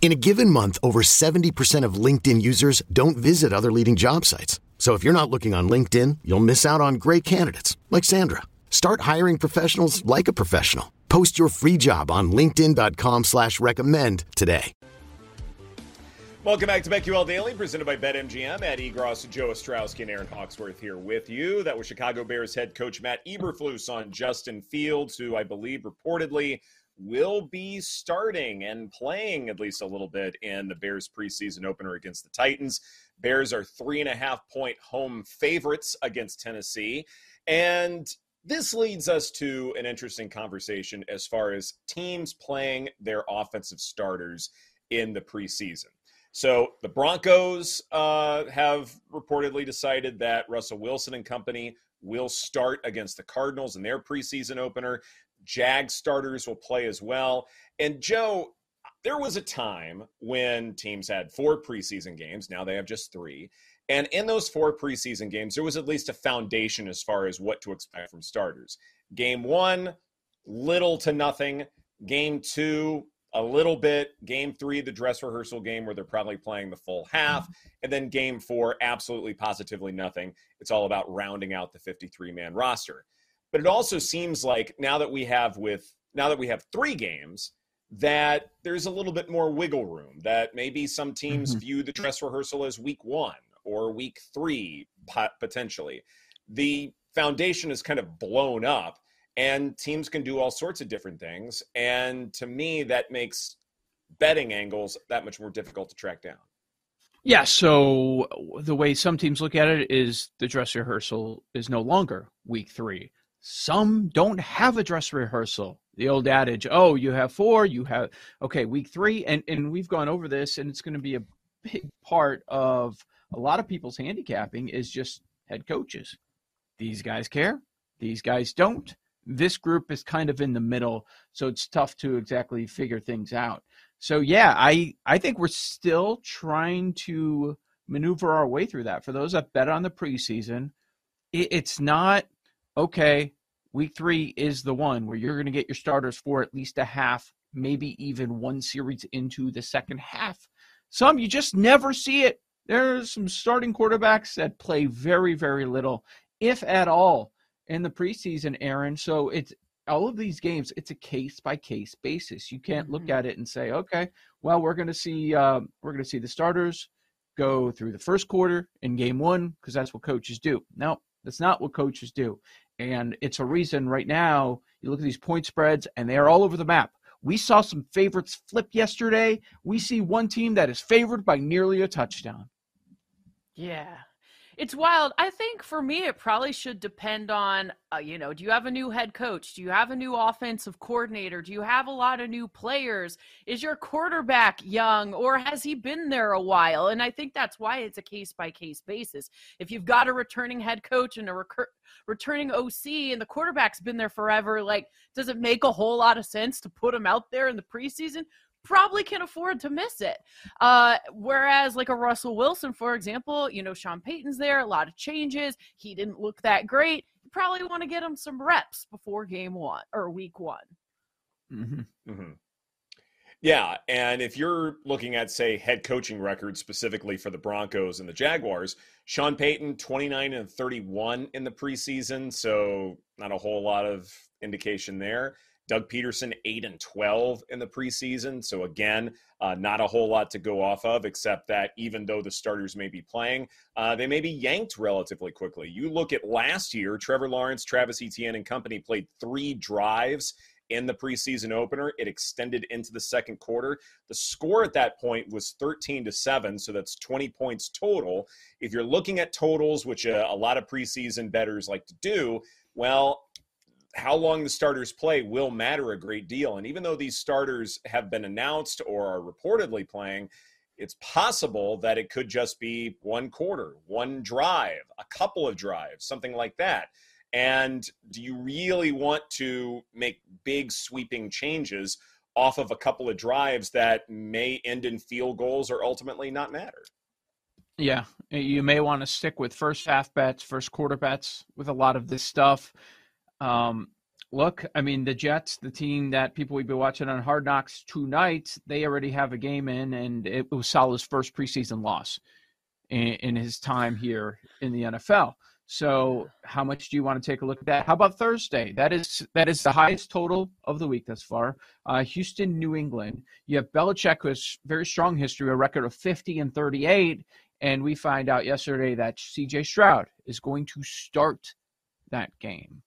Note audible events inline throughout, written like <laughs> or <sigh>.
In a given month, over 70% of LinkedIn users don't visit other leading job sites. So if you're not looking on LinkedIn, you'll miss out on great candidates like Sandra. Start hiring professionals like a professional. Post your free job on LinkedIn.com slash recommend today. Welcome back to BetQL Daily, presented by BetMGM. Ed Egros, Joe Ostrowski, and Erin Hawksworth here with you. That was Chicago Bears head coach Matt Eberflus on Justin Fields, who I believe reportedly will be starting and playing at least a little bit in the Bears preseason opener against the Titans. Bears are three and a half point home favorites against Tennessee. And this leads us to an interesting conversation as far as teams playing their offensive starters in the preseason. So the Broncos uh, have reportedly decided that Russell Wilson and company will start against the Cardinals in their preseason opener. Jag starters will play as well. And Joe, there was a time when teams had four preseason games. Now they have just three. And in those four preseason games, there was at least a foundation as far as what to expect from starters. Game one, little to nothing. Game two, a little bit. Game three, the dress rehearsal game where they're probably playing the full half. And then game four, absolutely positively nothing. It's all about rounding out the 53 man roster. But it also seems like now that we have with now that we have three games, that there's a little bit more wiggle room. That maybe some teams mm-hmm. view the dress rehearsal as week one or week three potentially. The foundation is kind of blown up, and teams can do all sorts of different things. And to me, that makes betting angles that much more difficult to track down. Yeah, so the way some teams look at it is the dress rehearsal is no longer week three. Some don't have a dress rehearsal. The old adage, oh, you have four, you have okay, week three, and and we've gone over this, and it's going to be a big part of a lot of people's handicapping is just head coaches. These guys care, these guys don't. This group is kind of in the middle, so it's tough to exactly figure things out. So yeah, I I think we're still trying to maneuver our way through that. For those that bet on the preseason, it, it's not okay week three is the one where you're going to get your starters for at least a half, maybe even one series into the second half. Some you just never see it. There's some starting quarterbacks that play very, very little, if at all, in the preseason, Erin. So it's all of these games, it's a case by case basis. You can't look mm-hmm. at it and say, okay, well, we're going to see uh, we're going to see the starters go through the first quarter in game one because that's what coaches do. No, that's not what coaches do. And it's a reason right now you look at these point spreads and they are all over the map. We saw some favorites flip yesterday. We see one team that is favored by nearly a touchdown. Yeah it's wild. I think for me, it probably should depend on, uh, you know, do you have a new head coach? Do you have a new offensive coordinator? Do you have a lot of new players? Is your quarterback young or has he been there a while? And I think that's why it's a case by case basis. If you've got a returning head coach and a recur- returning OC and the quarterback's been there forever, like, does it make a whole lot of sense to put him out there in the preseason? Probably can afford to miss it. Uh, whereas, like a Russell Wilson, for example, you know, Sean Payton's there, a lot of changes. He didn't look that great. You probably want to get him some reps before game one or week one. Mm-hmm. Mm-hmm. Yeah, and if you're looking at, say, head coaching records specifically for the Broncos and the Jaguars, Sean Payton 29 and 31 in the preseason, so not a whole lot of indication there. Doug Pederson, 8 and 12 in the preseason. So, again, uh, not a whole lot to go off of, except that even though the starters may be playing, uh, they may be yanked relatively quickly. You look at last year, Trevor Lawrence, Travis Etienne, and company played three drives in the preseason opener. It extended into the second quarter. The score at that point was 13 to 7, so that's 20 points total. If you're looking at totals, which uh, a lot of preseason bettors like to do, well, how long the starters play will matter a great deal. And even though these starters have been announced or are reportedly playing, it's possible that it could just be one quarter, one drive, a couple of drives, something like that. And do you really want to make big sweeping changes off of a couple of drives that may end in field goals or ultimately not matter? Yeah, you may want to stick with first half bets, first quarter bets with a lot of this stuff. Um, look, I mean, the Jets, the team that people we've been watching on Hard Knocks two nights, they already have a game in, and it was Saleh's first preseason loss in, in his time here in the NFL. So, how much do you want to take a look at that? How about Thursday? That is that is the highest total of the week thus far. Uh, Houston, New England. You have Belichick, who has very strong history, a record of 50 and 38, and we find out yesterday that C.J. Stroud is going to start that game.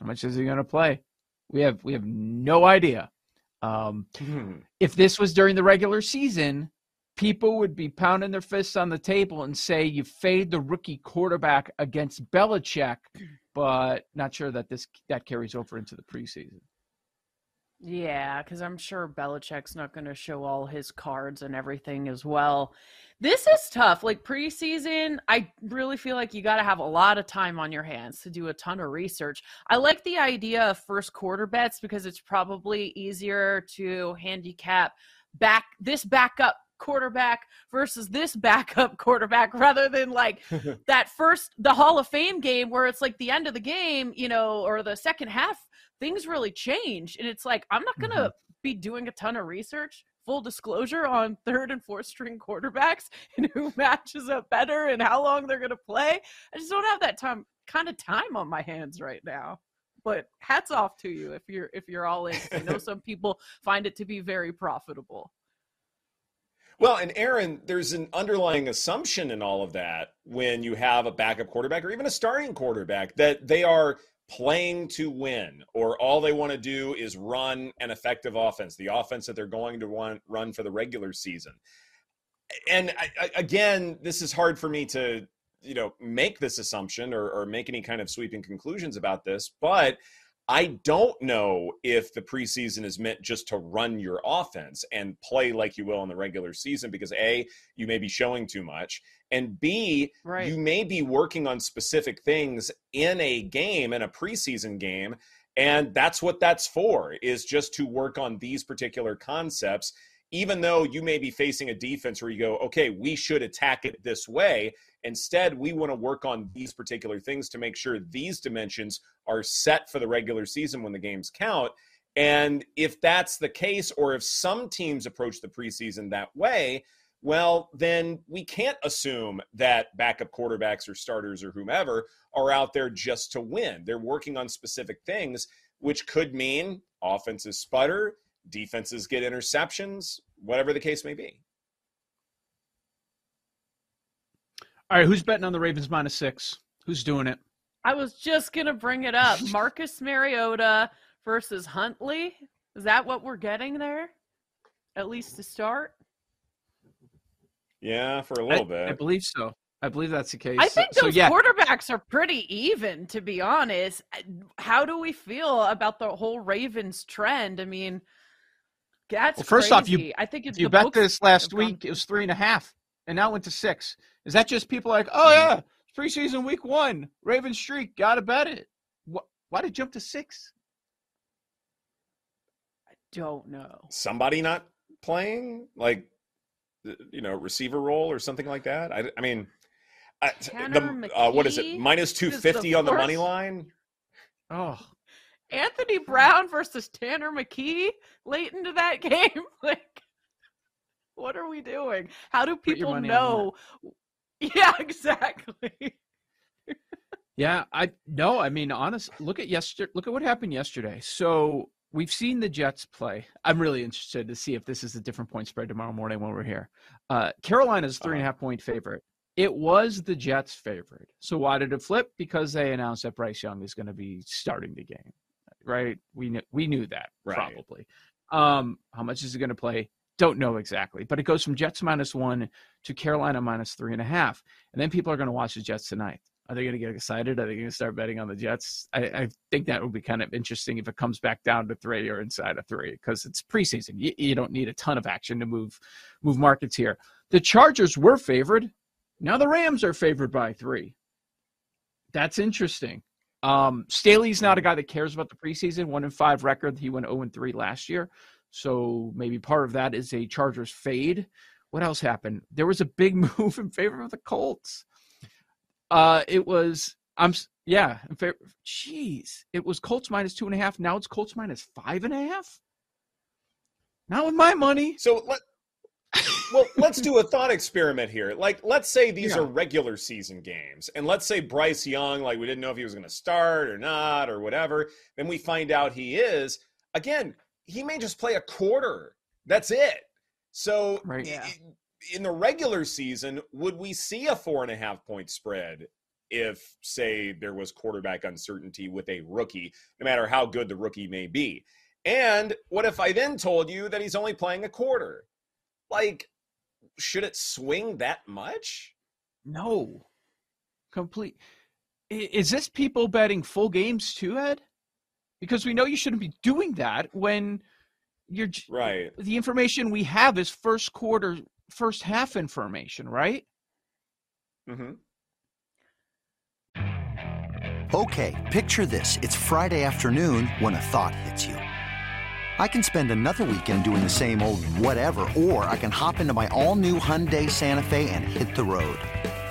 How much is he going to play? We have we have no idea. Um, hmm. If this was during the regular season, people would be pounding their fists on the table and say you fade the rookie quarterback against Belichick, but not sure that this that carries over into the preseason. Yeah, because I'm sure Belichick's not going to show all his cards and everything as well. This is tough. Like preseason, I really feel like you got to have a lot of time on your hands to do a ton of research. I like the idea of first quarter bets because it's probably easier to handicap back this backup quarterback versus this backup <laughs> quarterback rather than like <laughs> that first the Hall of Fame game where it's like the end of the game, you know, or the second half, things really change. And it's like, I'm not gonna mm-hmm. be doing a ton of research. Full disclosure on third and fourth string quarterbacks <laughs> and who matches up better and how long they're gonna play. I just don't have that time kind of time on my hands right now but hats off to you if you're if you're all in. I know <laughs> some people find it to be very profitable. Well, and Erin, there's an underlying assumption in all of that when you have a backup quarterback or even a starting quarterback that they are playing to win or all they want to do is run an effective offense, the offense that they're going to want run for the regular season. And I, I, again, this is hard for me to, you know, make this assumption or, or make any kind of sweeping conclusions about this, but I don't know if the preseason is meant just to run your offense and play like you will in the regular season because A, you may be showing too much, and B, right. you may be working on specific things in a game, in a preseason game, and that's what that's for, is just to work on these particular concepts. Even though you may be facing a defense where you go, okay, we should attack it this way, Instead, we want to work on these particular things to make sure these dimensions are set for the regular season when the games count. And if that's the case, or if some teams approach the preseason that way, well, then we can't assume that backup quarterbacks or starters or whomever are out there just to win. They're working on specific things, which could mean offenses sputter, defenses get interceptions, whatever the case may be. All right, who's betting on the Ravens minus six? Who's doing it? I was just gonna bring it up. <laughs> Marcus Mariota versus Huntley. Is that what we're getting there? At least to start. Yeah, for a little I, bit. I believe so. I believe that's the case. I think those so, yeah. quarterbacks are pretty even, to be honest. How do we feel about the whole Ravens trend? I mean, that's well, first crazy. off, you I think it's you bet this last week. It was three and a half, and now it went to six. Is that just people like, oh yeah, preseason week one, Raven streak, gotta bet it. What? Why did it jump to six? I don't know. Somebody not playing, like you know, receiver role or something like that. I, I mean, I, the, uh, what is it? Minus two fifty on the money line. Oh, Anthony Brown versus Tanner McKee late into that <laughs> game. like, what are we doing? How do people know <laughs> Yeah, exactly. yeah, I no, I mean, honest. Look at yesterday. Look at what happened yesterday. So we've seen the Jets play. I'm really interested to see if this is a different point spread tomorrow morning when we're here. Uh, Carolina's three and a uh-huh. half point favorite. It was the Jets' favorite. So why did it flip? Because they announced that Bryce Young is going to be starting the game. Right? We knew we knew that Right. probably. Um, how much is he going to play? Don't know exactly, but it goes from Jets minus one to Carolina minus three and a half, and then people are going to watch the Jets tonight. Are they going to get excited? Are they going to start betting on the Jets? I, I think that would be kind of interesting if it comes back down to three or inside of three because it's preseason. You, you don't need a ton of action to move move markets here. The Chargers were favored. Now the Rams are favored by three. That's interesting. Um, Staley's not a guy that cares about the preseason. One and five record. He went 0 and 3 last year. So maybe part of that is a Chargers fade. What else happened? There was a big <laughs> move in favor of the Colts. Uh, it was I'm yeah, in favor. Jeez, it was Colts minus two and a half. Now it's Colts minus five and a half. Not with my money. So let well, let's do a thought experiment here. Like, let's say these Yeah. are regular season games, and let's say Bryce Young, like, we didn't know if he was going to start or not or whatever. Then we find out he is. Again, he may just play a quarter. That's it. So, Right. Yeah. i- in the regular season, would we see a four and a half point spread if, say, there was quarterback uncertainty with a rookie, no matter how good the rookie may be? And what if I then told you that he's only playing a quarter? Like, should it swing that much? No. Complete. Is this people betting full games too, Ed? Because we know you shouldn't be doing that when you're Right. the information we have is first quarter, first half information, right? Mm hmm Okay, picture this. It's Friday afternoon when a thought hits you. I can spend another weekend doing the same old whatever, or I can hop into my all new Hyundai Santa Fe and hit the road.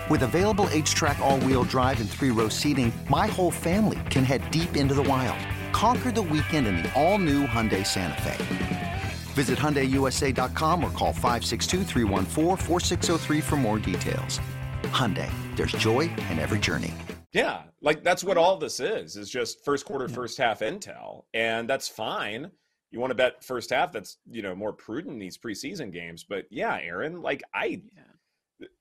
With available HTRAC, all wheel drive, and three row seating, my whole family can head deep into the wild. Conquer the weekend in the all new Hyundai Santa Fe. Visit HyundaiUSA.com or call 562-314-4603 for more details. Hyundai, there's joy in every journey. Yeah, like that's what all this is, is just first quarter, first half intel. And that's fine. You want to bet first half, that's, you know, more prudent in these preseason games. But yeah, Erin, like I,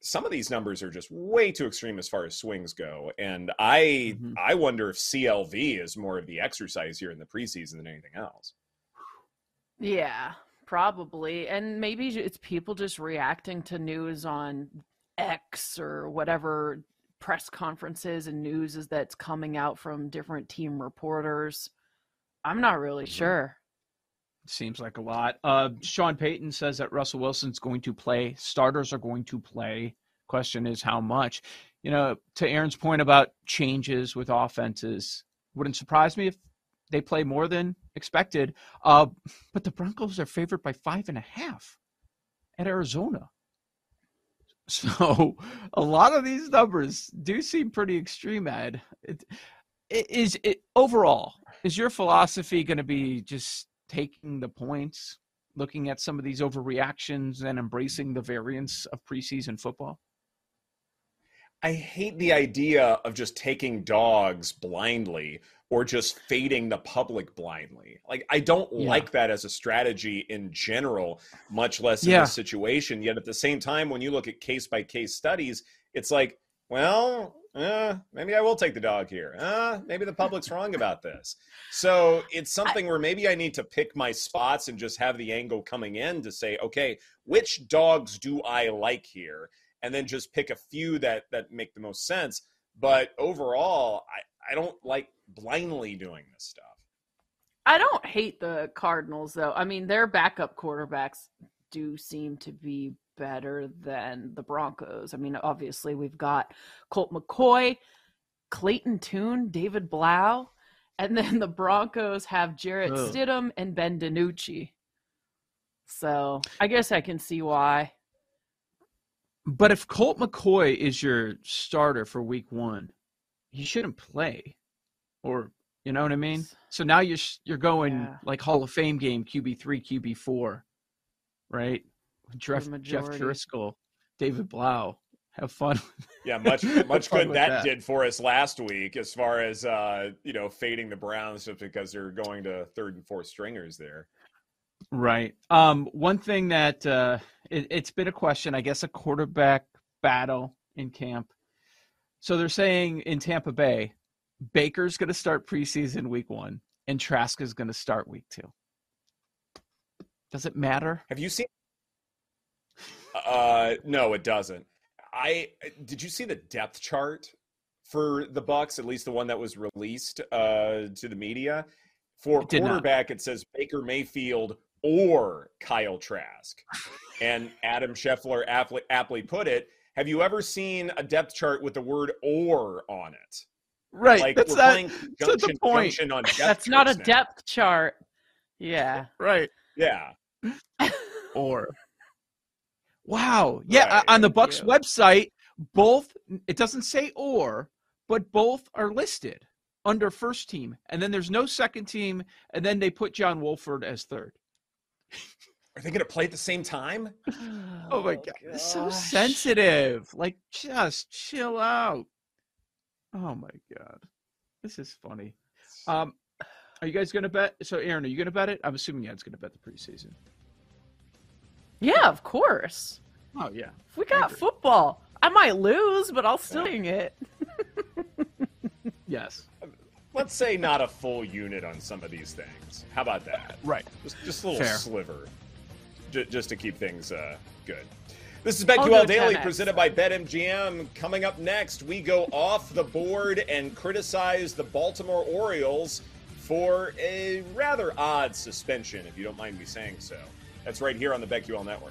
some of these numbers are just way too extreme as far as swings go. And I, Mhm. I wonder if CLV is more of the exercise here in the preseason than anything else. Yeah, probably. And maybe it's people just reacting to news on X or whatever press conferences and news is that's coming out from different team reporters. I'm not really sure. Seems like a lot. Uh, Sean Payton says that Russell Wilson's going to play. Starters are going to play. Question is how much. You know, to Erin's point about changes with offenses, wouldn't surprise me if they play more than expected. Uh, but the Broncos are favored by five and a half at Arizona. <laughs> So a lot of these numbers do seem pretty extreme, Ed. It, it, is it overall is your philosophy going to be just taking the points, looking at some of these overreactions, and embracing the variance of preseason football? I hate the idea of just taking dogs blindly or just fading the public blindly. Like I don't Yeah. like that as a strategy in general, much less in Yeah. this situation. Yet at the same time, when you look at case by case studies, it's like, well, uh, maybe I will take the dog here. Uh, maybe the public's <laughs> wrong about this. So it's something where maybe I need to pick my spots and just have the angle coming in to say, okay, which dogs do I like here? And then just pick a few that that make the most sense. But overall, I, I don't like blindly doing this stuff. I don't hate the Cardinals though. I mean, their backup quarterbacks do seem to be better than the Broncos. I mean, obviously we've got Colt McCoy, Clayton Tune, David Blough, and then the Broncos have Jarrett Ugh. Stidham and Ben DiNucci. So I guess I can see why. But if Colt McCoy is your starter for week one, he shouldn't play. Or you know what I mean? So now you're you're going Yeah. like Hall of Fame game QB three, QB four, right? Jeff, Jeff. Driskel, David Blough. Have fun. <laughs> Yeah, much much good with that, did for us last week as far as uh, you know, fading the Browns just because they're going to third and fourth stringers there. Right. Um, one thing that uh, it, it's been a question, I guess, a quarterback battle in camp. So they're saying in Tampa Bay, Baker's going to start preseason week one, and Trask is going to start week two. Does it matter? Have you seen? Uh, no, it doesn't. I did you see the depth chart for the Bucs? At least the one that was released uh, to the media for quarterback. Not. It says Baker Mayfield or Kyle Trask, and Adam Schefter aptly, aptly put it. Have you ever seen a depth chart with the word "or" on it? Right. Like that's we're that, playing the point. <laughs> That's not a now. depth chart. Yeah. Right. Yeah. <laughs> or. Wow. Yeah. Right. On the Bucs website, both it doesn't say or, but both are listed under first team, and then there's no second team, and then they put John Wolford as third. Are they going to play at the same time? oh my oh, god, it's so sensitive. Like, just chill out. Oh my god, this is funny. Um, are you guys going to bet? So, Erin, are you going to bet it? I'm assuming Ed's going to bet the preseason. Yeah, of course. Oh yeah. If we got football, I might lose, but I'll still sing it. yes. Let's say not a full unit on some of these things. How about that? Right. Just, just a little Fair. sliver, J- just to keep things uh, good. This is BetQL Daily 10X. presented by BetMGM. Coming up next, we go off the board and criticize the Baltimore Orioles for a rather odd suspension, if you don't mind me saying so. That's right here on the BetQL Network.